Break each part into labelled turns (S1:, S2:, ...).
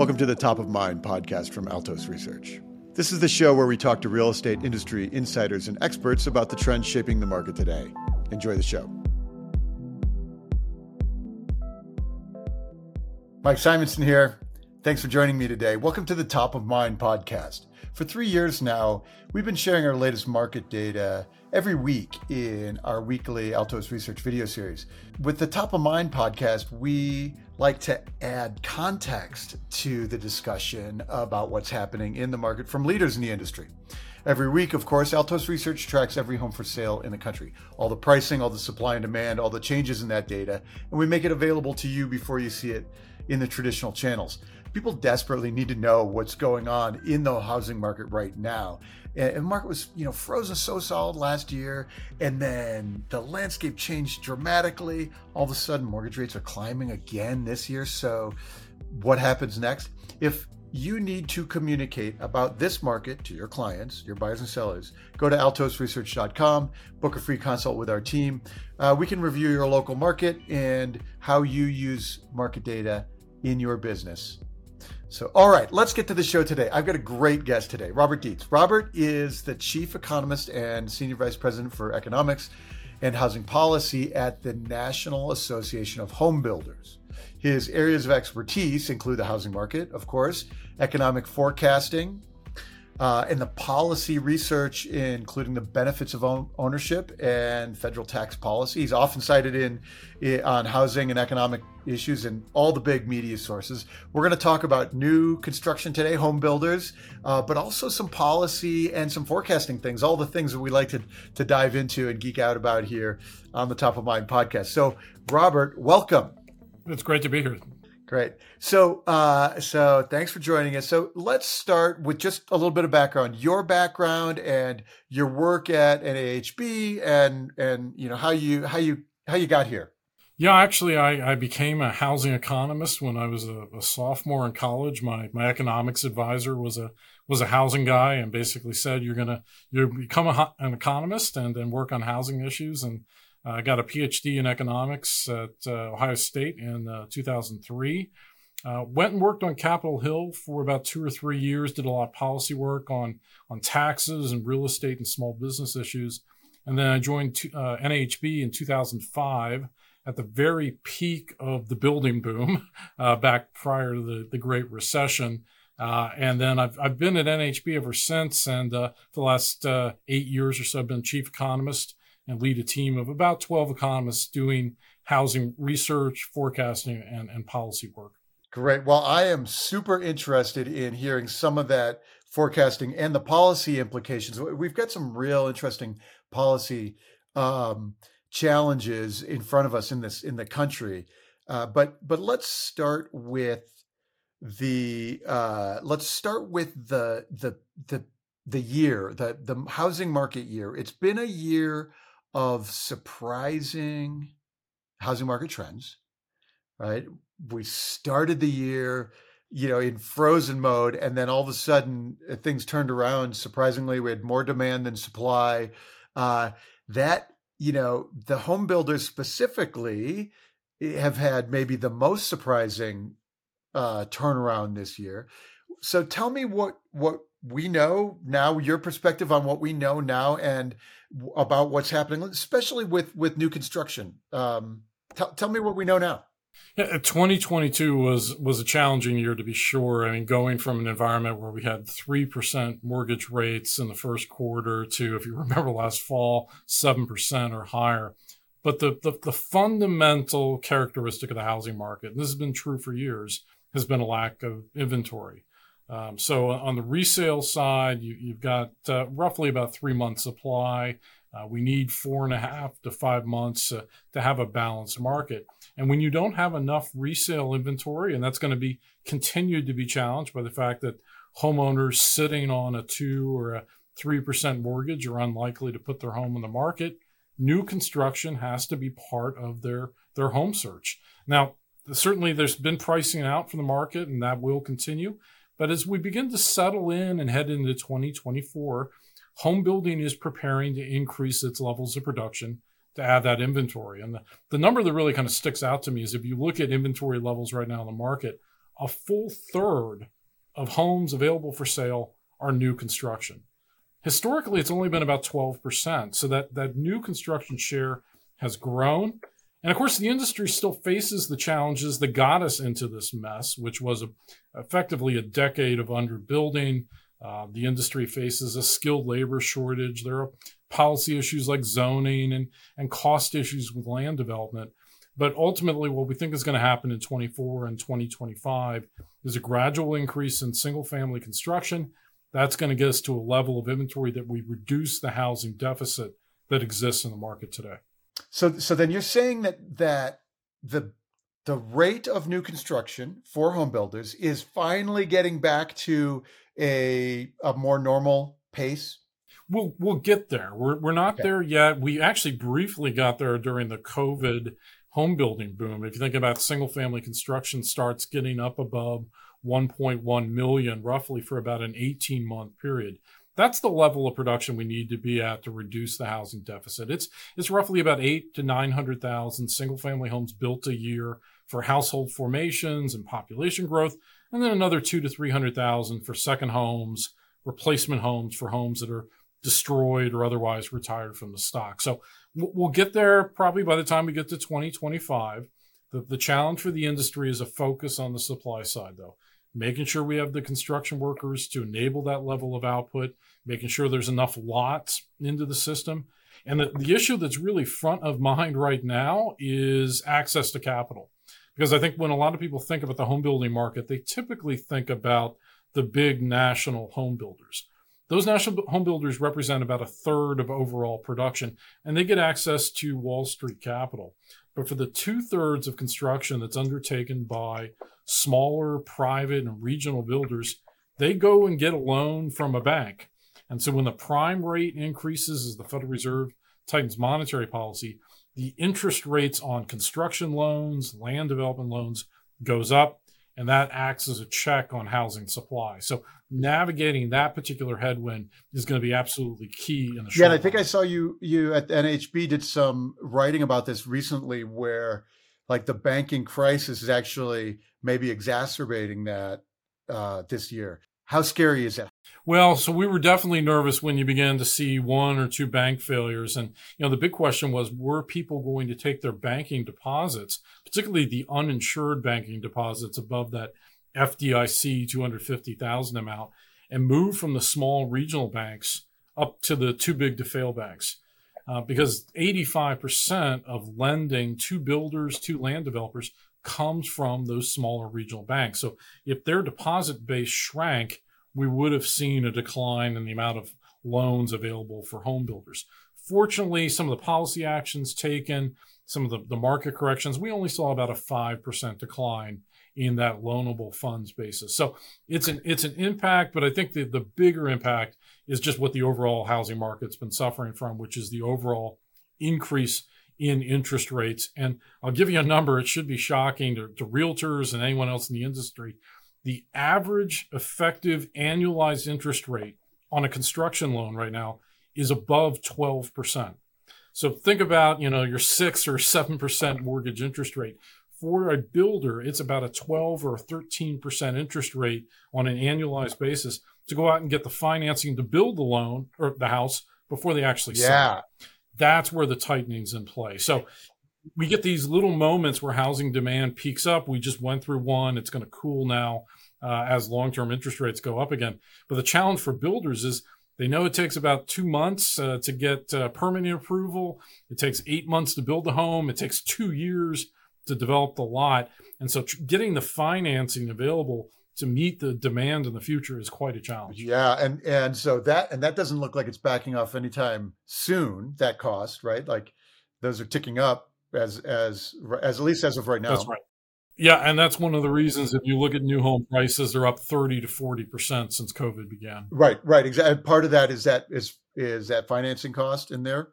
S1: Welcome to the Top of Mind podcast from Altos Research. This is the show where we talk to real estate industry insiders and experts about the trends shaping the market today. Enjoy the show. Mike Simonsen here. Thanks for joining me today. Welcome to the Top of Mind podcast. For three years now, we've been sharing our latest market data every week in our weekly Altos Research video series. With the Top of Mind podcast, we like to add context to the discussion about what's happening in the market from leaders in the industry. Every week, of course, Altos Research tracks every home for sale in the country, all the pricing, all the supply and demand, all the changes in that data, and we make it available to you before you see it in the traditional channels people desperately need to know what's going on in the housing market right now. And the market was, you know, frozen so solid last year, and then the landscape changed dramatically. All of a sudden, mortgage rates are climbing again this year. So, what happens next? If you need to communicate about this market to your clients, your buyers and sellers, go to altosresearch.com, book a free consult with our team. Uh, we can review your local market and how you use market data in your business so, all right, let's get to the show today. I've got a great guest today, Robert Dietz. Robert is the chief economist and senior vice president for economics and housing policy at the National Association of Home Builders. His areas of expertise include the housing market, of course, economic forecasting, uh, and the policy research, including the benefits of own ownership and federal tax policy. He's often cited in, in on housing and economic issues in all the big media sources. We're going to talk about new construction today, home builders, uh, but also some policy and some forecasting things, all the things that we like to, to dive into and geek out about here on the Top of Mind podcast. So, Robert, welcome.
S2: It's great to be here.
S1: Great. So, uh, so thanks for joining us. So, let's start with just a little bit of background, your background and your work at NAHB, and and you know how you how you how you got here.
S2: Yeah, actually, I, I became a housing economist when I was a, a, sophomore in college. My my economics advisor was a was a housing guy, and basically said you're gonna you become a, an economist and then work on housing issues and I got a PhD in economics at uh, Ohio State in uh, 2003. Uh, went and worked on Capitol Hill for about two or three years. Did a lot of policy work on on taxes and real estate and small business issues. And then I joined uh, NAHB in 2005 at the very peak of the building boom uh, back prior to the, the Great Recession. Uh, and then I've, I've been at NHB ever since. And uh, for the last uh, eight years or so, I've been chief economist and lead a team of about 12 economists doing housing research, forecasting, and, and policy work.
S1: Great. Well, I am super interested in hearing some of that forecasting and the policy implications. We've got some real interesting policy um, challenges in front of us in this in the country. Uh, but but let's start with the uh, let's start with the the the the year the the housing market year. It's been a year of surprising housing market trends, right? We started the year, you know, in frozen mode, and then all of a sudden uh, things turned around. Surprisingly, we had more demand than supply. Uh, that, you know, the home builders specifically eh, have had maybe the most surprising uh, turnaround this year. So tell me what what we know now, your perspective on what we know now, and about what's happening, especially with with new construction. Um, t- tell me what we know now.
S2: Yeah, 2022 was was a challenging year to be sure. I mean, going from an environment where we had three percent mortgage rates in the first quarter to, if you remember last fall, seven percent or higher. But the, the the fundamental characteristic of the housing market, and this has been true for years, has been a lack of inventory. Um, so on the resale side, you, have got uh, roughly about three months supply. Uh, we need four and a half to five months uh, to have a balanced market. And when you don't have enough resale inventory, and that's going to be continued to be challenged by the fact that homeowners sitting on a two or a three percent mortgage are unlikely to put their home on the market. New construction has to be part of their their home search. Now, certainly, there's been pricing out from the market, and that will continue. But as we begin to settle in and head into 2024, home building is preparing to increase its levels of production. to add that inventory. And the, the number that really kind of sticks out to me is if you look at inventory levels right now in the market, a full third of homes available for sale are new construction. Historically, it's only been about 12%. So that, that new construction share has grown. And of course, the industry still faces the challenges that got us into this mess, which was a, effectively a decade of underbuilding. Uh, the industry faces a skilled labor shortage. There are policy issues like zoning and, and cost issues with land development. But ultimately, what we think is going to happen in 24 and 2025 is a gradual increase in single family construction. That's going to get us to a level of inventory that we reduce the housing deficit that exists in the market today.
S1: So, so then you're saying that that the the rate of new construction for home builders is finally getting back to a a more normal pace
S2: we'll we'll get there. We're we're not okay. there yet. We actually briefly got there during the COVID home building boom. If you think about single family construction starts getting up above 1.1 million roughly for about an 18 month period. That's the level of production we need to be at to reduce the housing deficit. It's it's roughly about 8 to 900,000 single family homes built a year for household formations and population growth and then another 2 to 300,000 for second homes, replacement homes for homes that are destroyed or otherwise retired from the stock. So we'll get there probably by the time we get to 2025. The, the challenge for the industry is a focus on the supply side, though, making sure we have the construction workers to enable that level of output, making sure there's enough lots into the system. And the, the issue that's really front of mind right now is access to capital. Because I think when a lot of people think about the home building market, they typically think about the big national home builders. Those national home builders represent about a third of overall production, and they get access to Wall Street capital. But for the two thirds of construction that's undertaken by smaller private and regional builders, they go and get a loan from a bank. And so when the prime rate increases as the Federal Reserve tightens monetary policy, the interest rates on construction loans, land development loans goes up, and that acts as a check on housing supply. So navigating that particular headwind is going to be absolutely key in the
S1: yeah and i think i saw you you at nhb did some writing about this recently where like the banking crisis is actually maybe exacerbating that uh, this year how scary is that
S2: well so we were definitely nervous when you began to see one or two bank failures and you know the big question was were people going to take their banking deposits particularly the uninsured banking deposits above that FDIC 250,000 amount and move from the small regional banks up to the too big to fail banks. Uh, because 85% of lending to builders, to land developers, comes from those smaller regional banks. So if their deposit base shrank, we would have seen a decline in the amount of loans available for home builders. Fortunately, some of the policy actions taken, some of the, the market corrections, we only saw about a 5% decline in that loanable funds basis. So it's an it's an impact, but I think the, the bigger impact is just what the overall housing market's been suffering from, which is the overall increase in interest rates. And I'll give you a number, it should be shocking to, to realtors and anyone else in the industry. The average effective annualized interest rate on a construction loan right now is above 12%. So think about, you know, your 6 or 7% mortgage interest rate for a builder, it's about a 12 or 13% interest rate on an annualized basis to go out and get the financing to build the loan or the house before they actually yeah. sell. That's where the tightening's in play. So we get these little moments where housing demand peaks up. We just went through one. It's going to cool now uh, as long term interest rates go up again. But the challenge for builders is they know it takes about two months uh, to get uh, permanent approval. It takes eight months to build the home. It takes two years to develop the lot. And so tr- getting the financing available to meet the demand in the future is quite a challenge.
S1: Yeah, and and so that and that doesn't look like it's backing off anytime soon. That cost, right? Like those are ticking up as as as at least as of right now.
S2: That's right. Yeah, and that's one of the reasons if you look at new home prices, they're up 30 to 40% since COVID began.
S1: Right, right. Exactly. Part of that is that is is that financing cost in there?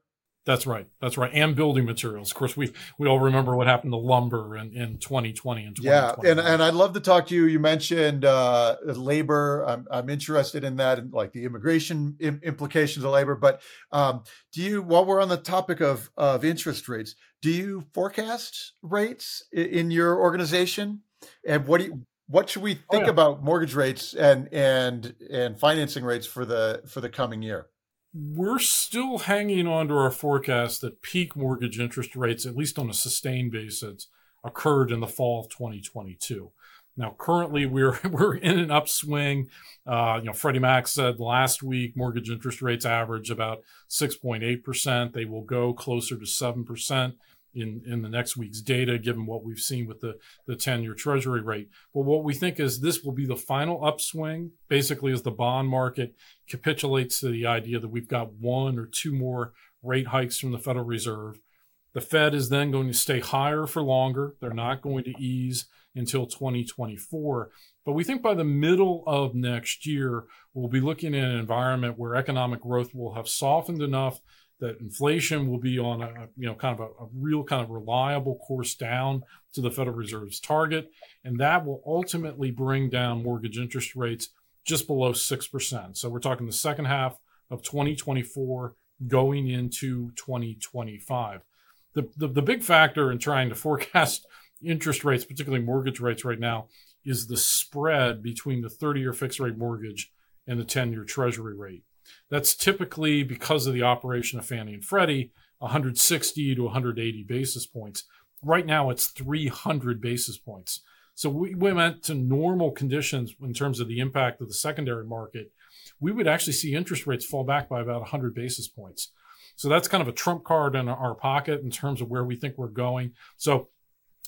S2: That's right. That's right. And building materials. Of course, we we all remember what happened to lumber in, in 2020 and
S1: Yeah, and and I'd love to talk to you. You mentioned uh, labor. I'm I'm interested in that and like the immigration Im- implications of labor. But um, do you, while we're on the topic of of interest rates, do you forecast rates in, in your organization? And what do you, what should we oh, think oh, yeah. about mortgage rates and and and financing rates for the for the coming year?
S2: We're still hanging on to our forecast that peak mortgage interest rates, at least on a sustained basis, occurred in the fall of 2022. Now, currently, we're we're in an upswing. Uh, you know, Freddie Mac said last week mortgage interest rates average about 6.8 percent. They will go closer to seven percent in, in the next week's data, given what we've seen with the, the 10 year treasury rate. But what we think is this will be the final upswing, basically, as the bond market capitulates to the idea that we've got one or two more rate hikes from the Federal Reserve. The Fed is then going to stay higher for longer. They're not going to ease until 2024. But we think by the middle of next year, we'll be looking at an environment where economic growth will have softened enough that inflation will be on a you know kind of a, a, real kind of reliable course down to the Federal Reserve's target, and that will ultimately bring down mortgage interest rates just below six percent. So we're talking the second half of 2024 going into 2025. The, the, the big factor in trying to forecast interest rates, particularly mortgage rates right now, is the spread between the 30 year fixed rate mortgage and the 10 year treasury rate. That's typically because of the operation of Fannie and Freddie, 160 to 180 basis points. Right now, it's 300 basis points. So we, we went to normal conditions in terms of the impact of the secondary market. We would actually see interest rates fall back by about 100 basis points. So that's kind of a trump card in our pocket in terms of where we think we're going. So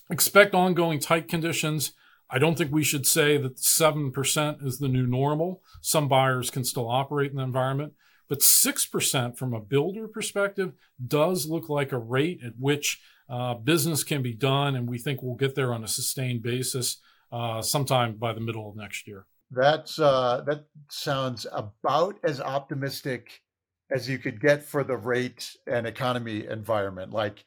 S2: expect ongoing tight conditions. I don't think we should say that 7% is the new normal. Some buyers can still operate in the environment, but 6% from a builder perspective does look like a rate at which uh, business can be done. And we think we'll get there on a sustained basis uh, sometime by the middle of next year.
S1: That's uh, that sounds about as optimistic as you could get for the rate and economy environment. Like,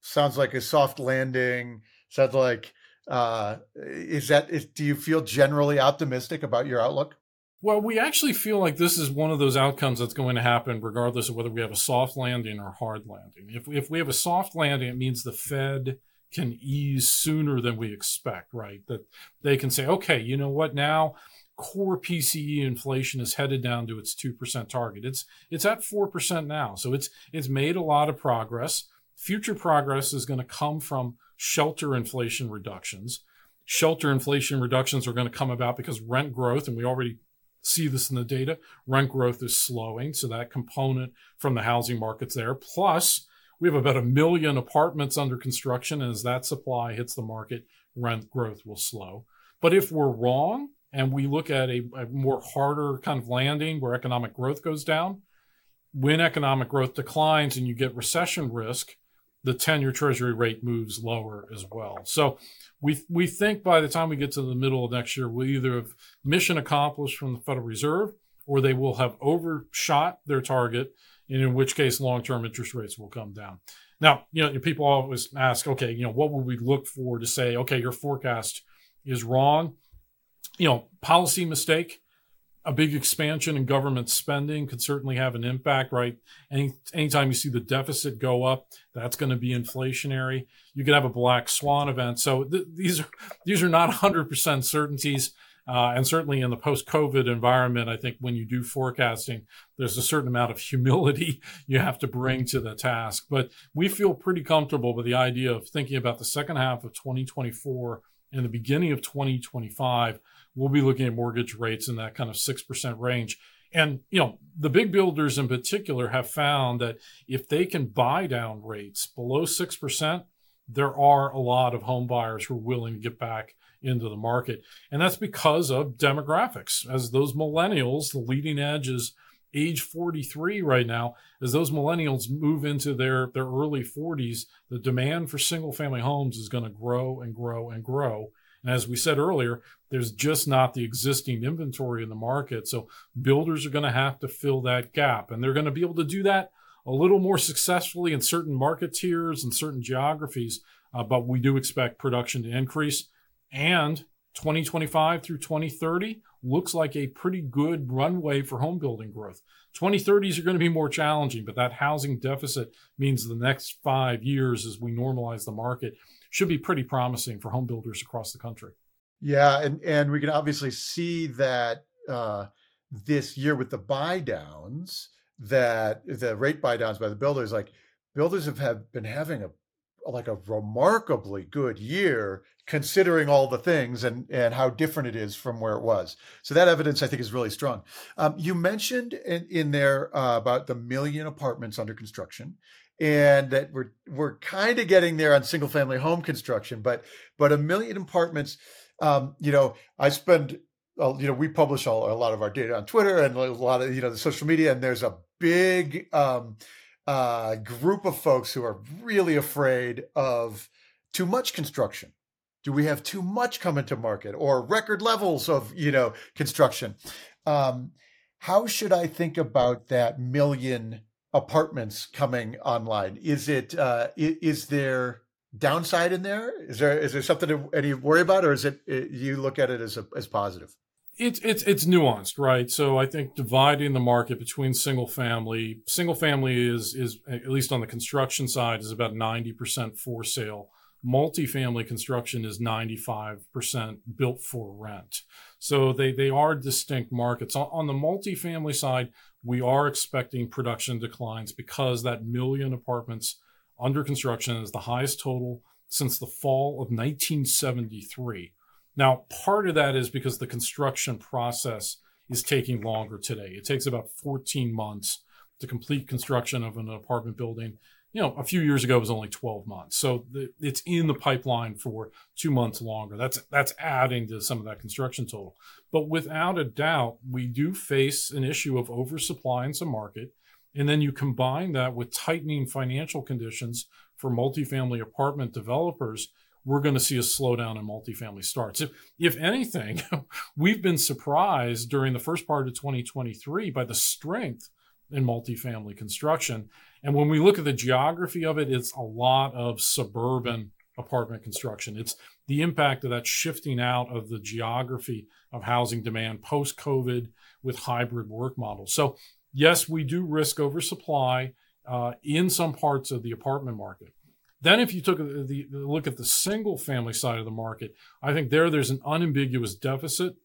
S1: sounds like a soft landing. Sounds like uh, is that is, do you feel generally optimistic about your outlook?
S2: Well, we actually feel like this is one of those outcomes that's going to happen regardless of whether we have a soft landing or hard landing. If, if we have a soft landing, it means the Fed can ease sooner than we expect, right? That they can say, okay, you know what, now core PCE inflation is headed down to its 2% target. It's it's at 4% now. So it's it's made a lot of progress. Future progress is going to come from shelter inflation reductions. Shelter inflation reductions are going to come about because rent growth, and we already see this in the data, rent growth is slowing. So that component from the housing market's there. Plus, we have about a million apartments under construction. And as that supply hits the market, rent growth will slow. But if we're wrong and we look at a, a more harder kind of landing where economic growth goes down, when economic growth declines and you get recession risk, the 10 year treasury rate moves lower as well. So we, we think by the time we get to the middle of next year, we'll either have mission accomplished from the Federal Reserve or they will have overshot their target, and in which case long term interest rates will come down. Now, you know, people always ask, okay, you know, what would we look for to say, okay, your forecast is wrong? You know, policy mistake a big expansion in government spending could certainly have an impact, right? Any anytime you see the deficit go up, that's going to be inflationary. You could have a black swan event. So th- these are these are not 100% certainties. Uh, and certainly in the post-COVID environment, I think when you do forecasting, there's a certain amount of humility you have to bring to the task. But we feel pretty comfortable with the idea of thinking about the second half of 2024 and the beginning of 2025 we'll be looking at mortgage rates in that kind of 6% range. And, you know, the big builders in particular have found that if they can buy down rates below 6%, there are a lot of home buyers who are willing to get back into the market. And that's because of demographics. As those millennials, the leading edge is age 43 right now, as those millennials move into their, their early 40s, the demand for single family homes is going to grow and grow and grow. And as we said earlier, there's just not the existing inventory in the market. So builders are going to have to fill that gap. And they're going to be able to do that a little more successfully in certain market tiers and certain geographies, uh, but we do expect production to increase. And 2025 through 2030 looks like a pretty good runway for home building growth. 2030s are going to be more challenging, but that housing deficit means the next five years, as we normalize the market, should be pretty promising for home builders across the country.
S1: Yeah, and and we can obviously see that uh, this year with the buy downs, that the rate buy downs by the builders, like builders have, have been having a like a remarkably good year considering all the things and and how different it is from where it was. So that evidence I think is really strong. Um, you mentioned in, in there uh, about the million apartments under construction, and that we're we're kind of getting there on single family home construction, but but a million apartments. Um, you know, I spend. Uh, you know, we publish all, a lot of our data on Twitter and a lot of you know the social media, and there's a big um, uh, group of folks who are really afraid of too much construction do we have too much coming to market or record levels of you know construction um, how should i think about that million apartments coming online is it uh, is there downside in there is there is there something to any worry about or is it, it you look at it as a, as positive
S2: it's it's it's nuanced, right? So I think dividing the market between single family, single family is is at least on the construction side is about ninety percent for sale multifamily construction is 95% built for rent. So they, they are distinct markets. On, on the multifamily side, we are expecting production declines because that million apartments under construction is the highest total since the fall of 1973. Now, part of that is because the construction process is taking longer today. It takes about 14 months to complete construction of an apartment building you know, a few years ago it was only 12 months. So the, it's in the pipeline for two months longer. That's that's adding to some of that construction total. But without a doubt, we do face an issue of oversupply in some market. And then you combine that with tightening financial conditions for multifamily apartment developers, we're going to see a slowdown in multifamily starts. If, if anything, we've been surprised during the first part of 2023 by the strength in multifamily construction. And when we look at the geography of it, it's a lot of suburban apartment construction. It's the impact of that shifting out of the geography of housing demand post COVID with hybrid work models. So, yes, we do risk oversupply uh, in some parts of the apartment market. Then, if you took the, the, look at the single family side of the market, I think there there's an unambiguous deficit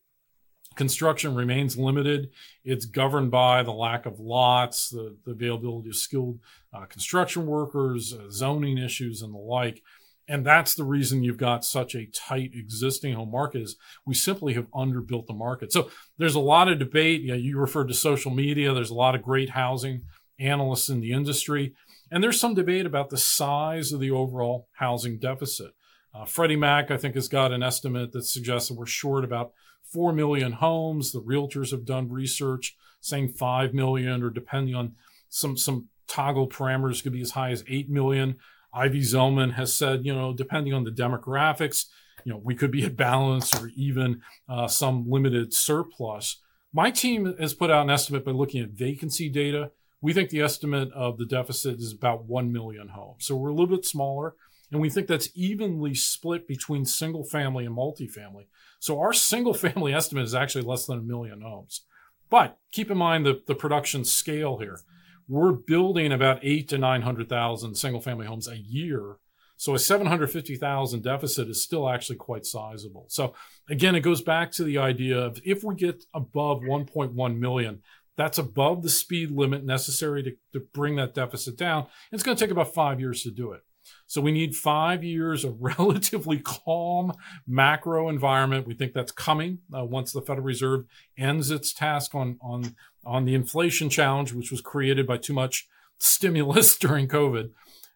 S2: construction remains limited. It's governed by the lack of lots, the, the availability of skilled uh, construction workers, uh, zoning issues, and the like. And that's the reason you've got such a tight existing home market is we simply have underbuilt the market. So there's a lot of debate. You, know, you referred to social media. There's a lot of great housing analysts in the industry. And there's some debate about the size of the overall housing deficit. Uh, Freddie Mac, I think, has got an estimate that suggests that we're short about 4 million homes. The realtors have done research saying 5 million, or depending on some, some toggle parameters, could be as high as 8 million. Ivy Zelman has said, you know, depending on the demographics, you know, we could be at balance or even uh, some limited surplus. My team has put out an estimate by looking at vacancy data. We think the estimate of the deficit is about 1 million homes. So we're a little bit smaller. And we think that's evenly split between single family and multifamily. So our single family estimate is actually less than a million homes. But keep in mind the, the production scale here. We're building about eight to 900,000 single family homes a year. So a 750,000 deficit is still actually quite sizable. So again, it goes back to the idea of if we get above 1.1 million, that's above the speed limit necessary to, to bring that deficit down. It's going to take about five years to do it. So we need five years of relatively calm macro environment. We think that's coming uh, once the Federal Reserve ends its task on on on the inflation challenge, which was created by too much stimulus during COVID.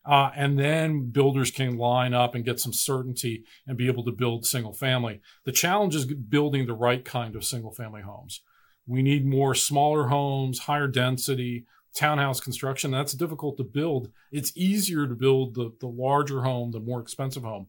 S2: Uh, and then builders can line up and get some certainty and be able to build single family. The challenge is building the right kind of single family homes. We need more smaller homes, higher density, townhouse construction. That's difficult to build. It's easier to build the, the larger home, the more expensive home.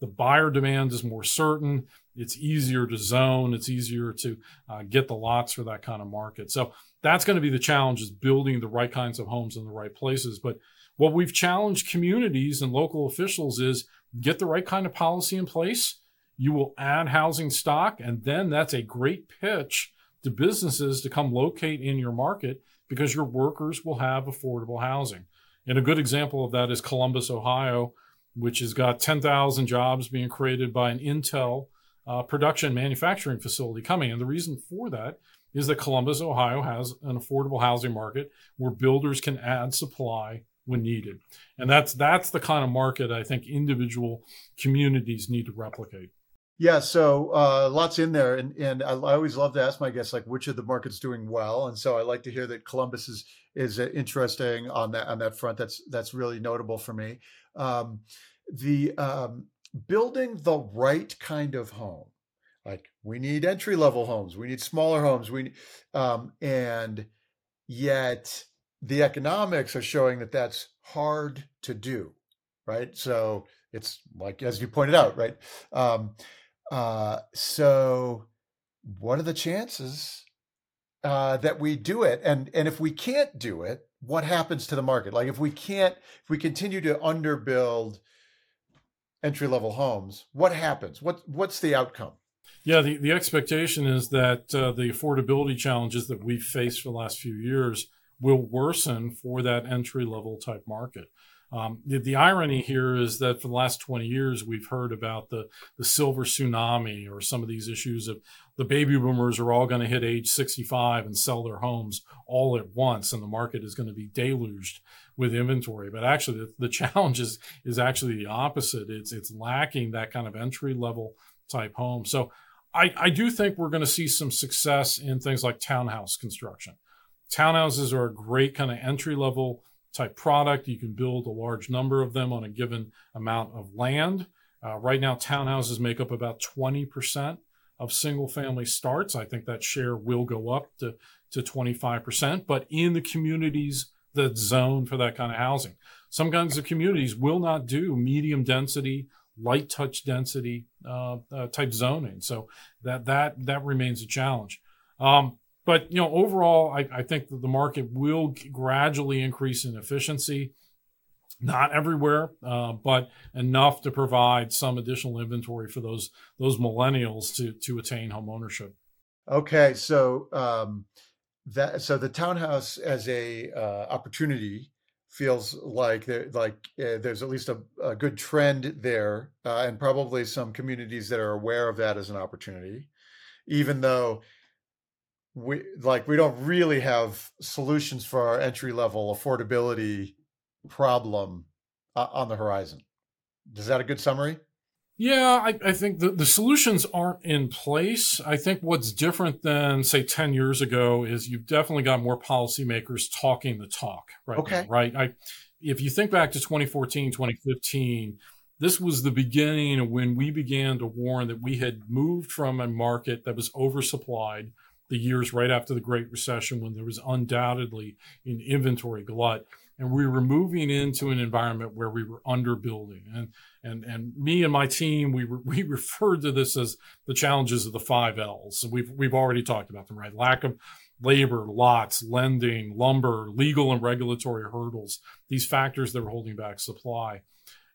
S2: the buyer demand is more certain. It's easier to zone. It's easier to uh, get the lots for that kind of market. So that's going to be the challenge is building the right kinds of homes in the right places. But what we've challenged communities and local officials is get the right kind of policy in place. You will add housing stock, and then that's a great pitch to businesses to come locate in your market because your workers will have affordable housing. And a good example of that is Columbus, Ohio, which has got 10,000 jobs being created by an Intel uh, production manufacturing facility coming. And the reason for that is that Columbus, Ohio has an affordable housing market where builders can add supply when needed. And that's that's the kind of market I think individual communities need to replicate.
S1: Yeah, so uh, lots in there, and and I, I, always love to ask my guests like which of the markets doing well, and so I like to hear that Columbus is is uh, interesting on that on that front. That's that's really notable for me. Um, the um, building the right kind of home, like we need entry level homes, we need smaller homes, we um, and yet the economics are showing that that's hard to do, right? So it's like as you pointed out, right? Um, uh, so, what are the chances uh, that we do it? And and if we can't do it, what happens to the market? Like if we can't, if we continue to underbuild entry level homes, what happens? What what's the outcome?
S2: Yeah, the, the expectation is that uh, the affordability challenges that we've faced for the last few years will worsen for that entry level type market. Um, the, the, irony here is that for the last 20 years, we've heard about the, the silver tsunami or some of these issues of the baby boomers are all going to hit age 65 and sell their homes all at once, and the market is going to be deluged with inventory. But actually, the, the challenge is, is actually the opposite. It's, it's lacking that kind of entry level type home. So I, I do think we're going to see some success in things like townhouse construction. Townhouses are a great kind of entry level type product. You can build a large number of them on a given amount of land. Uh, right now, townhouses make up about 20% of single family starts. I think that share will go up to, to 25%, but in the communities that zone for that kind of housing. Some kinds of communities will not do medium density, light touch density uh, uh, type zoning. So that, that, that remains a challenge. Um, but you know, overall, I, I think that the market will gradually increase in efficiency. Not everywhere, uh, but enough to provide some additional inventory for those those millennials to to attain home ownership.
S1: Okay, so um, that so the townhouse as a uh, opportunity feels like there like uh, there's at least a, a good trend there, uh, and probably some communities that are aware of that as an opportunity, even though we like we don't really have solutions for our entry level affordability problem uh, on the horizon. Is that a good summary?
S2: Yeah, I, I, think the, the solutions aren't in place. I think what's different than, say, 10 years ago is you've definitely got more policymakers talking the talk right
S1: okay.
S2: Now, right? I, if you think back to 2014, 2015, this was the beginning when we began to warn that we had moved from a market that was oversupplied – the years right after the Great Recession when there was undoubtedly an inventory glut. And we were moving into an environment where we were underbuilding. And and and me and my team, we were, we referred to this as the challenges of the five L's. So we've we've already talked about them, right? Lack of labor, lots, lending, lumber, legal and regulatory hurdles, these factors that were holding back supply.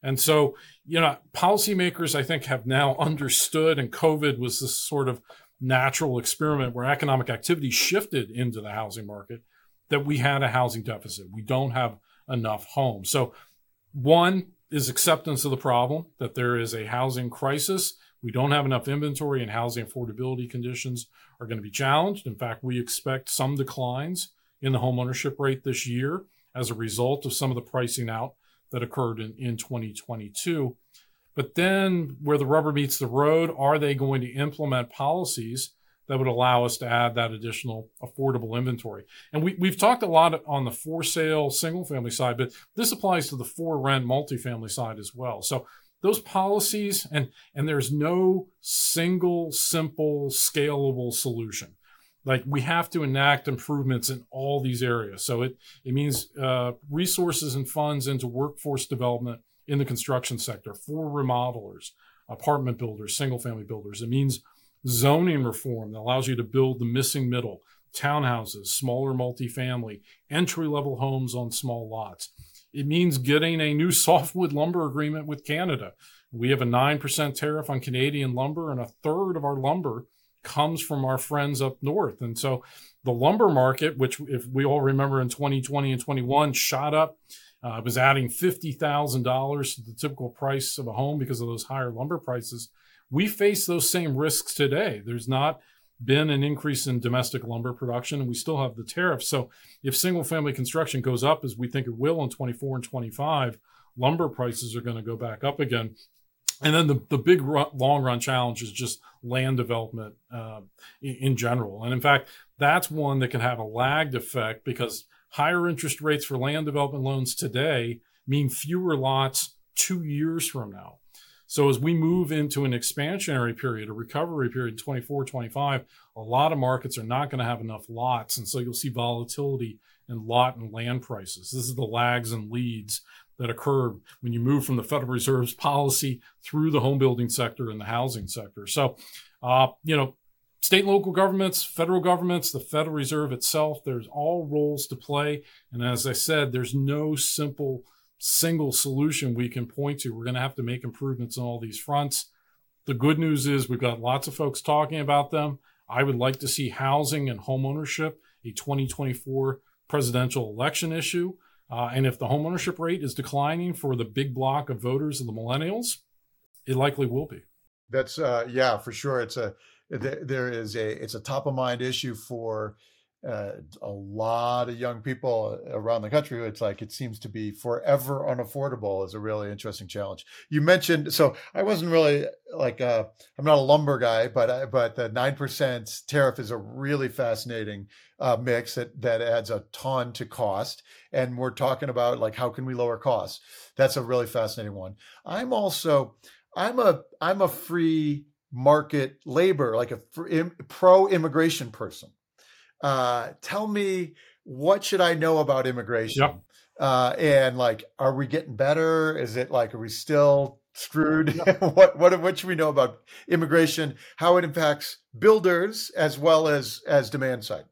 S2: And so, you know, policymakers, I think, have now understood, and COVID was this sort of natural experiment where economic activity shifted into the housing market that we had a housing deficit. We don't have enough homes. So, one is acceptance of the problem that there is a housing crisis. We don't have enough inventory and housing affordability conditions are going to be challenged. In fact, we expect some declines in the homeownership rate this year as a result of some of the pricing out that occurred in, in 2022. But then, where the rubber meets the road, are they going to implement policies that would allow us to add that additional affordable inventory? And we, we've talked a lot on the for sale single family side, but this applies to the for rent multifamily side as well. So, those policies, and, and there's no single, simple, scalable solution like we have to enact improvements in all these areas so it, it means uh, resources and funds into workforce development in the construction sector for remodelers, apartment builders, single family builders. It means zoning reform that allows you to build the missing middle, townhouses, smaller multifamily, entry level homes on small lots. It means getting a new softwood lumber agreement with Canada. We have a 9% tariff on Canadian lumber, and a third of our lumber comes from our friends up north. And so the lumber market, which, if we all remember in 2020 and 21, shot up. Uh, was adding $50,000 to the typical price of a home because of those higher lumber prices. We face those same risks today. There's not been an increase in domestic lumber production, and we still have the tariffs. So, if single family construction goes up as we think it will in 24 and 25, lumber prices are going to go back up again. And then the, the big long run challenge is just land development uh, in, in general. And in fact, that's one that can have a lagged effect because higher interest rates for land development loans today mean fewer lots two years from now. So as we move into an expansionary period, a recovery period, in 24, 25, a lot of markets are not going to have enough lots. And so you'll see volatility in lot and land prices. This is the lags and leads that occur when you move from the Federal Reserve's policy through the home building sector and the housing sector. So, uh, you know, state and local governments, federal governments, the Federal Reserve itself, there's all roles to play. And as I said, there's no simple single solution we can point to. We're going to have to make improvements on all these fronts. The good news is we've got lots of folks talking about them. I would like to see housing and homeownership a 2024 presidential election issue. Uh, and if the homeownership rate is declining for the big block of voters of the millennials, it likely will be.
S1: That's uh, yeah, for sure. It's a there is a it's a top of mind issue for uh, a lot of young people around the country. It's like it seems to be forever unaffordable is a really interesting challenge. You mentioned so I wasn't really like uh, I'm not a lumber guy, but but the nine percent tariff is a really fascinating uh, mix that that adds a ton to cost. And we're talking about like how can we lower costs? That's a really fascinating one. I'm also I'm a I'm a free market labor like a pro immigration person uh, tell me what should I know about immigration? Yep. Uh, and like, are we getting better? Is it like, are we still screwed? Yep. what what what should we know about immigration? How it impacts builders as well as as demand side?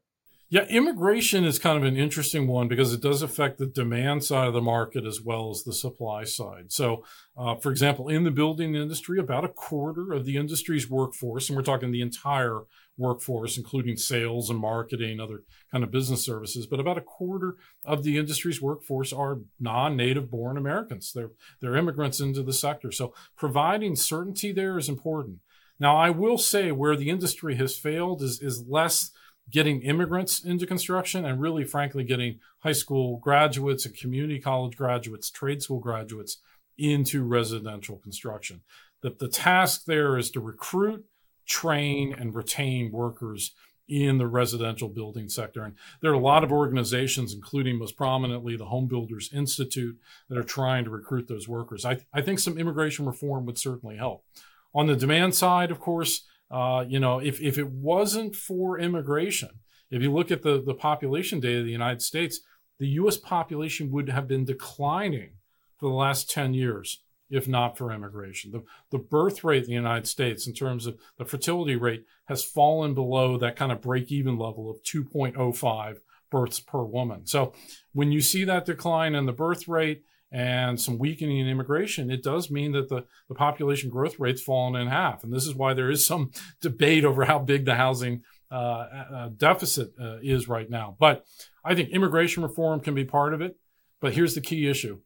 S2: Yeah, immigration is kind of an interesting one because it does affect the demand side of the market as well as the supply side. So, uh, for example, in the building industry, about a quarter of the industry's workforce, and we're talking the entire workforce, including sales and marketing, other kind of business services, but about a quarter of the industry's workforce are non-native born Americans. They're they're immigrants into the sector. So, providing certainty there is important. Now, I will say where the industry has failed is is less getting immigrants into construction and really, frankly, getting high school graduates and community college graduates, trade school graduates into residential construction. That the task there is to recruit, train, and retain workers in the residential building sector. And there are a lot of organizations, including most prominently the Home Builders Institute, that are trying to recruit those workers. I, I think some immigration reform would certainly help. On the demand side, of course, uh, you know, if, if it wasn't for immigration, if you look at the, the population data of the United States, the US population would have been declining for the last 10 years if not for immigration. The, the birth rate in the United States, in terms of the fertility rate, has fallen below that kind of break even level of 2.05 births per woman. So when you see that decline in the birth rate and some weakening in immigration, it does mean that the, the population growth rate's fallen in half. And this is why there is some debate over how big the housing uh, uh, deficit uh, is right now. But I think immigration reform can be part of it. But here's the key issue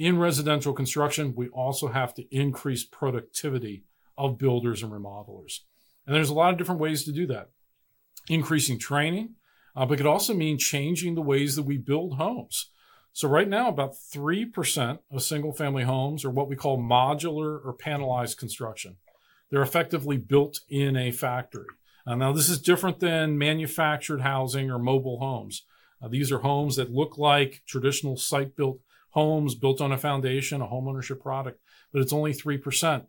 S2: in residential construction, we also have to increase productivity of builders and remodelers. And there's a lot of different ways to do that. Increasing training, uh, but it could also mean changing the ways that we build homes. So right now, about 3% of single family homes are what we call modular or panelized construction. They're effectively built in a factory. Uh, now, this is different than manufactured housing or mobile homes. Uh, these are homes that look like traditional site built homes built on a foundation, a homeownership product, but it's only 3%.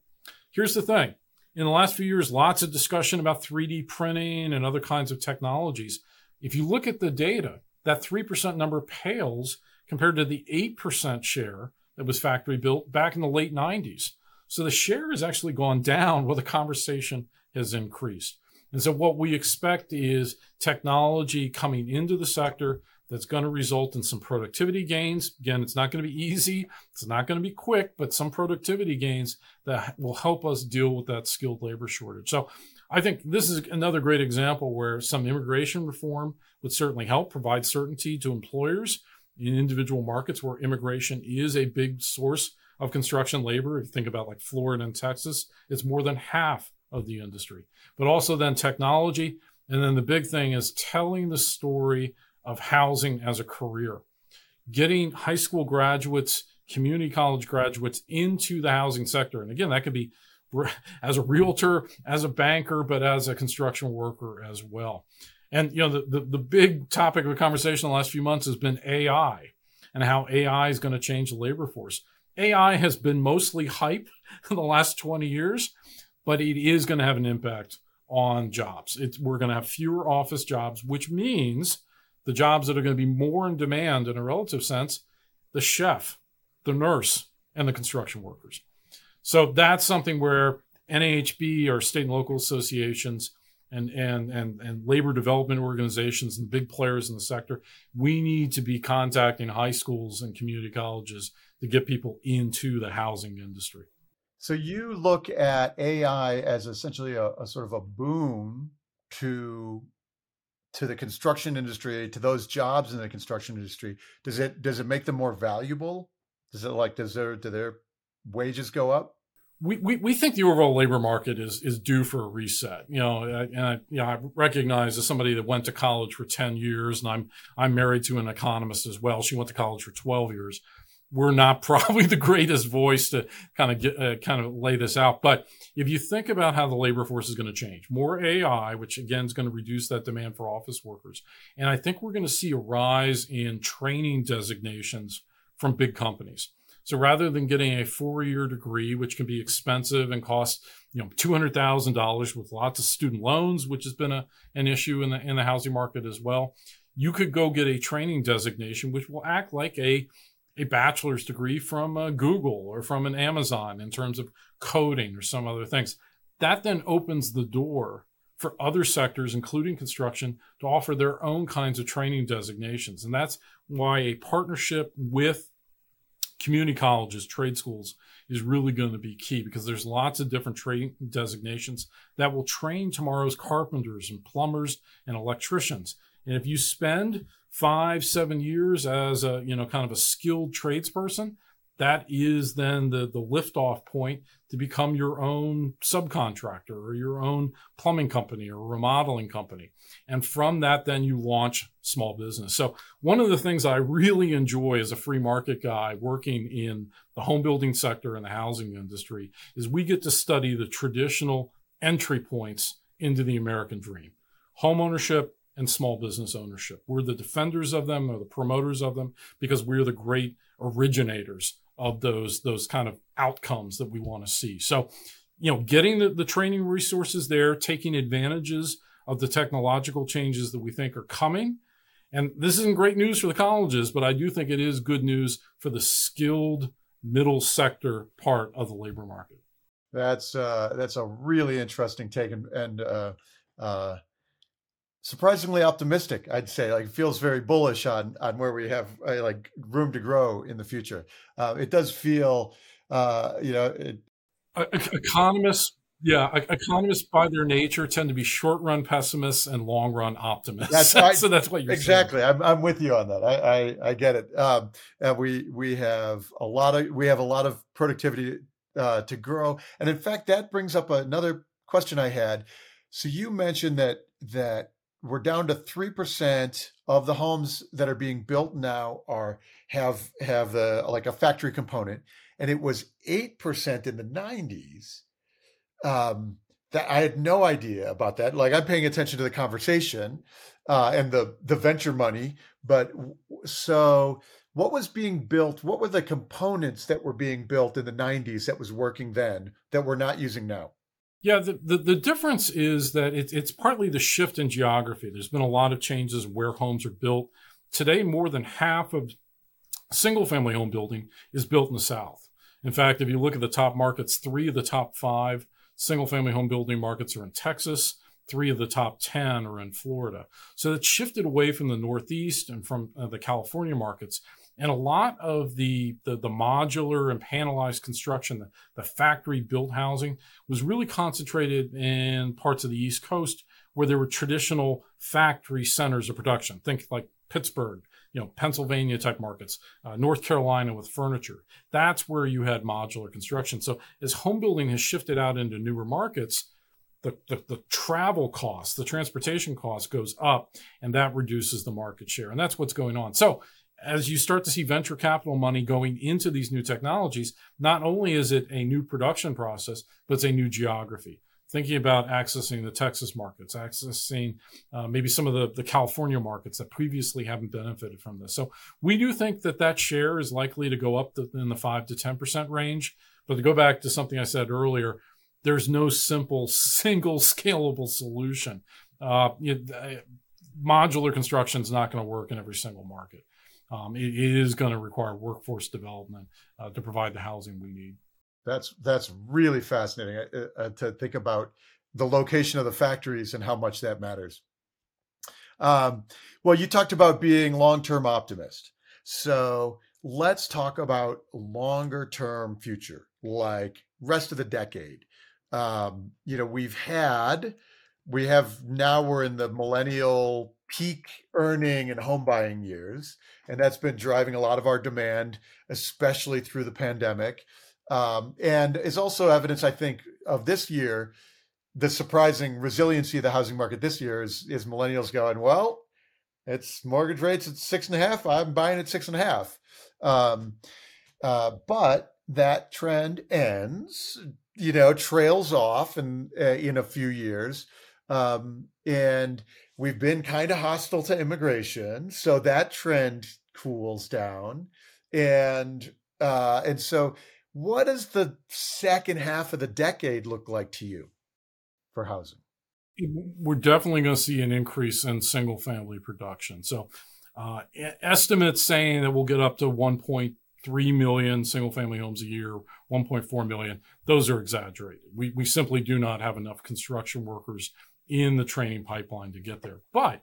S2: Here's the thing. In the last few years, lots of discussion about 3D printing and other kinds of technologies. If you look at the data, that 3% number pales compared to the 8% share that was factory built back in the late 90s. So the share has actually gone down while the conversation has increased. And so what we expect is technology coming into the sector that's going to result in some productivity gains. Again, it's not going to be easy, it's not going to be quick, but some productivity gains that will help us deal with that skilled labor shortage. So I think this is another great example where some immigration reform would certainly help provide certainty to employers in individual markets where immigration is a big source of construction labor. If you think about like Florida and Texas, it's more than half of the industry. But also then technology. And then the big thing is telling the story of housing as a career, getting high school graduates, community college graduates into the housing sector. And again, that could be as a realtor, as a banker, but as a construction worker as well. And you know, the, the, the big topic of conversation the last few months has been AI and how AI is going to change the labor force. AI has been mostly hype in the last 20 years, but it is going to have an impact on jobs. It's, we're going to have fewer office jobs, which means the jobs that are going to be more in demand in a relative sense the chef, the nurse, and the construction workers. So that's something where NAHB or state and local associations and, and, and, and labor development organizations and big players in the sector, we need to be contacting high schools and community colleges to get people into the housing industry.
S1: So you look at AI as essentially a, a sort of a boon to to the construction industry, to those jobs in the construction industry, does it does it make them more valuable? Does it like does their do their wages go up?
S2: We, we, we think the overall labor market is is due for a reset. You know, and I, you know, I recognize as somebody that went to college for ten years, and I'm I'm married to an economist as well. She went to college for twelve years we're not probably the greatest voice to kind of get uh, kind of lay this out. But if you think about how the labor force is going to change, more AI, which again is going to reduce that demand for office workers, and I think we're going to see a rise in training designations from big companies. So rather than getting a four-year degree, which can be expensive and cost you know two hundred thousand dollars with lots of student loans, which has been a, an issue in the in the housing market as well, you could go get a training designation, which will act like a a bachelor's degree from uh, Google or from an Amazon in terms of coding or some other things. That then opens the door for other sectors, including construction, to offer their own kinds of training designations. And that's why a partnership with community colleges, trade schools is really going to be key because there's lots of different trade designations that will train tomorrow's carpenters and plumbers and electricians. And if you spend five, seven years as a, you know, kind of a skilled tradesperson, that is then the, the liftoff point to become your own subcontractor or your own plumbing company or remodeling company. And from that, then you launch small business. So one of the things I really enjoy as a free market guy working in the home building sector and the housing industry is we get to study the traditional entry points into the American dream. Homeownership, and small business ownership. We're the defenders of them or the promoters of them because we're the great originators of those those kind of outcomes that we want to see. So, you know, getting the, the training resources there, taking advantages of the technological changes that we think are coming. And this isn't great news for the colleges, but I do think it is good news for the skilled middle sector part of the labor market.
S1: That's uh, that's a really interesting take, and, and uh, uh, surprisingly optimistic i'd say like feels very bullish on on where we have uh, like room to grow in the future. Uh, it does feel uh, you know it,
S2: economists yeah economists by their nature tend to be short run pessimists and long run optimists. That's, I, so that's what you're saying.
S1: exactly. I'm, I'm with you on that. I i, I get it. Um, and we we have a lot of we have a lot of productivity uh, to grow. And in fact that brings up another question i had. So you mentioned that that we're down to three percent of the homes that are being built now are have have the like a factory component, and it was eight percent in the nineties. Um, that I had no idea about that. Like I'm paying attention to the conversation uh, and the the venture money, but so what was being built? What were the components that were being built in the '90s that was working then that we're not using now?
S2: Yeah, the, the, the, difference is that it, it's partly the shift in geography. There's been a lot of changes where homes are built. Today, more than half of Single family home building is built in the South. In fact, if you look at the top markets, three of the top five single family home building markets are in Texas. Three of the top 10 are in Florida. So it's shifted away from the Northeast and from uh, the California markets. And a lot of the, the, the modular and panelized construction, the, the factory built housing, was really concentrated in parts of the East Coast where there were traditional factory centers of production. Think like Pittsburgh, you know, Pennsylvania type markets, uh, North Carolina with furniture. That's where you had modular construction. So as home building has shifted out into newer markets, the, the, the travel cost, the transportation cost goes up, and that reduces the market share. And that's what's going on. So as you start to see venture capital money going into these new technologies, not only is it a new production process, but it's a new geography thinking about accessing the Texas markets, accessing uh, maybe some of the, the California markets that previously haven't benefited from this. So we do think that that share is likely to go up in the 5 to 10% range. But to go back to something I said earlier, there's no simple, single, scalable solution. Uh, you, uh, modular construction is not going to work in every single market. Um, it, it is going to require workforce development uh, to provide the housing we need.
S1: That's that's really fascinating uh, uh, to think about the location of the factories and how much that matters. Um, well, you talked about being long-term optimist, so let's talk about longer-term future, like rest of the decade. Um, you know, we've had, we have now we're in the millennial peak earning and home buying years, and that's been driving a lot of our demand, especially through the pandemic. Um, and is also evidence, I think, of this year, the surprising resiliency of the housing market this year is is millennials going, well, it's mortgage rates at six and a half. I'm buying at six and a half. Um, uh, but that trend ends, you know, trails off in uh, in a few years, um, and we've been kind of hostile to immigration, so that trend cools down, and uh, and so what does the second half of the decade look like to you for housing?
S2: We're definitely going to see an increase in single family production. So, uh, estimates saying that we'll get up to 1.3 million single family homes a year, 1.4 million, those are exaggerated. We, we simply do not have enough construction workers in the training pipeline to get there. But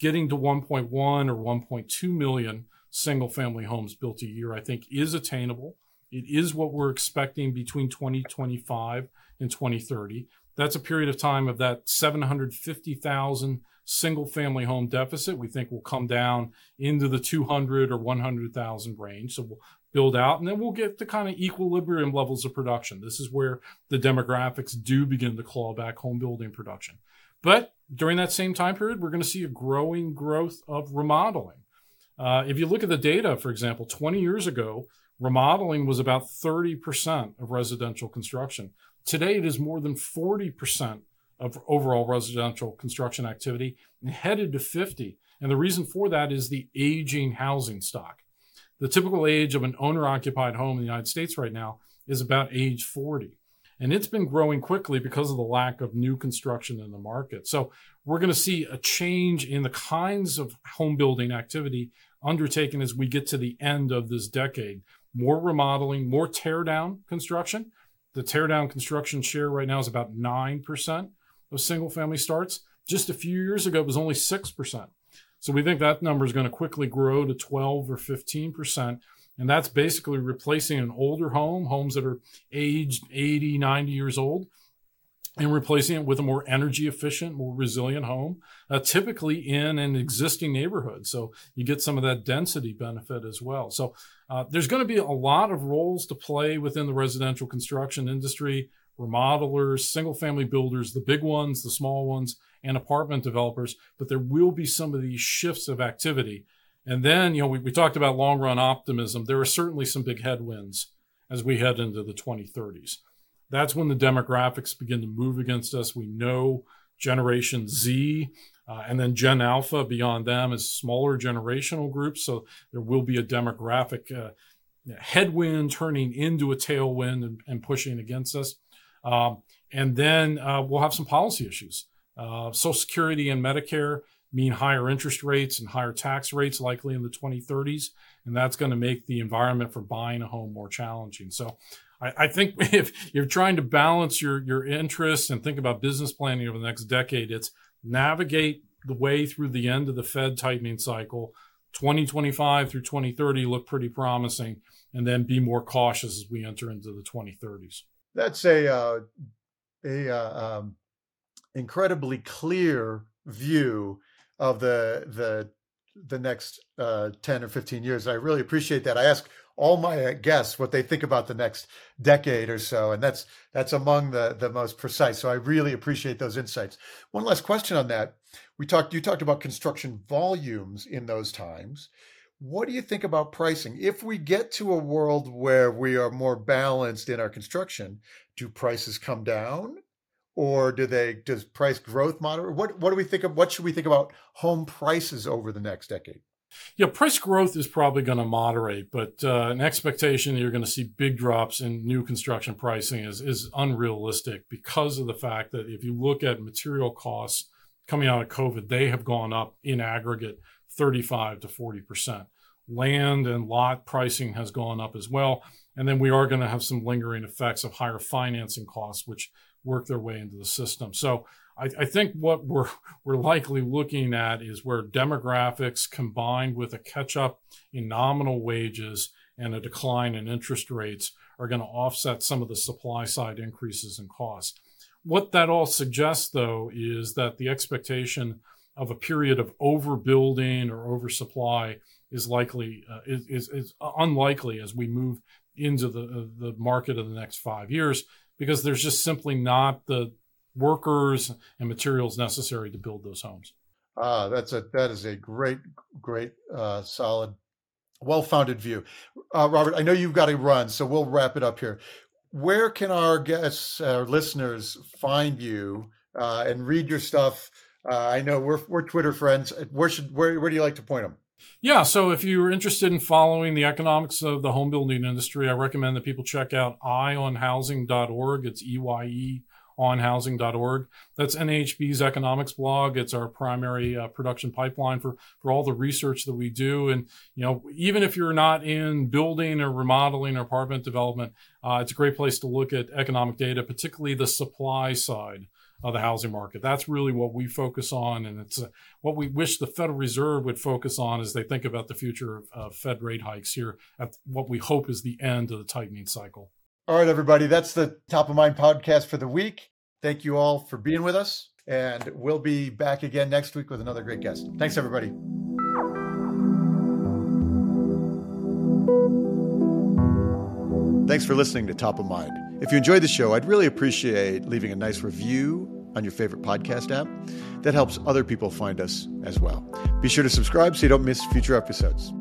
S2: getting to 1.1 or 1.2 million single family homes built a year, I think, is attainable. It is what we're expecting between 2025 and 2030. That's a period of time of that 750,000 single family home deficit. We think will come down into the 200 or 100,000 range. So we'll build out and then we'll get to kind of equilibrium levels of production. This is where the demographics do begin to claw back home building production. But during that same time period, we're going to see a growing growth of remodeling. Uh, if you look at the data, for example, 20 years ago, Remodeling was about 30% of residential construction. Today, it is more than 40% of overall residential construction activity and headed to 50. And the reason for that is the aging housing stock. The typical age of an owner occupied home in the United States right now is about age 40. And it's been growing quickly because of the lack of new construction in the market. So we're going to see a change in the kinds of home building activity undertaken as we get to the end of this decade more remodeling, more tear down construction. The tear down construction share right now is about 9% of single family starts. Just a few years ago, it was only 6%. So we think that number is going to quickly grow to 12 or 15%. And that's basically replacing an older home, homes that are aged 80, 90 years old, and replacing it with a more energy efficient, more resilient home, uh, typically in an existing neighborhood. So you get some of that density benefit as well. So uh, there's going to be a lot of roles to play within the residential construction industry remodelers, single family builders, the big ones, the small ones, and apartment developers. But there will be some of these shifts of activity. And then, you know, we, we talked about long run optimism. There are certainly some big headwinds as we head into the 2030s. That's when the demographics begin to move against us. We know Generation Z uh, and then Gen Alpha beyond them is smaller generational groups. So there will be a demographic uh, headwind turning into a tailwind and, and pushing against us. Um, and then uh, we'll have some policy issues. Uh, Social Security and Medicare mean higher interest rates and higher tax rates likely in the 2030s. And that's going to make the environment for buying a home more challenging. So I, I think if you're trying to balance your, your interests and think about business planning over the next decade, it's navigate the way through the end of the Fed tightening cycle. 2025 through 2030 look pretty promising, and then be more cautious as we enter into the 2030s.
S1: That's a uh, a uh, um, incredibly clear view of the the the next uh, 10 or 15 years. I really appreciate that. I ask all my uh, guests what they think about the next decade or so, and that's that's among the the most precise. So I really appreciate those insights. One last question on that: we talked you talked about construction volumes in those times. What do you think about pricing? If we get to a world where we are more balanced in our construction, do prices come down? Or do they does price growth moderate? What what do we think of? What should we think about home prices over the next decade?
S2: Yeah, price growth is probably going to moderate, but uh, an expectation that you're going to see big drops in new construction pricing is is unrealistic because of the fact that if you look at material costs coming out of COVID, they have gone up in aggregate 35 to 40 percent. Land and lot pricing has gone up as well, and then we are going to have some lingering effects of higher financing costs, which work their way into the system. So I, I, think what we're we're likely looking at is where demographics combined with a catch up in nominal wages and a decline in interest rates are going to offset some of the supply side increases in costs. What that all suggests, though, is that the expectation of a period of overbuilding or oversupply is likely uh, is, is, is unlikely as we move into the uh, the market of the next five years because there's just simply not the workers and materials necessary to build those homes.
S1: Ah, that's a that is a great, great, uh, solid, well-founded view. Uh, Robert, I know you've got to run, so we'll wrap it up here. Where can our guests, our listeners, find you uh, and read your stuff? Uh, I know we're we're Twitter friends. Where should where where do you like to point them?
S2: Yeah, so if you're interested in following the economics of the home building industry, I recommend that people check out eyeonhousing.org. It's E Y E onhousing.org. That's NAHB's economics blog. It's our primary uh, production pipeline for, for all the research that we do. And, you know, even if you're not in building or remodeling or apartment development, uh, it's a great place to look at economic data, particularly the supply side of the housing market. That's really what we focus on, and it's uh, what we wish the Federal Reserve would focus on as they think about the future of Fed rate hikes here at what we hope is the end of the tightening cycle.
S1: All right, everybody, that's the Top of Mind podcast for the week. Thank you all for being with us, and we'll be back again next week with another great guest. Thanks, everybody. Thanks for listening to Top of Mind. If you enjoyed the show, I'd really appreciate leaving a nice review on your favorite podcast app. That helps other people find us as well. Be sure to subscribe so you don't miss future episodes.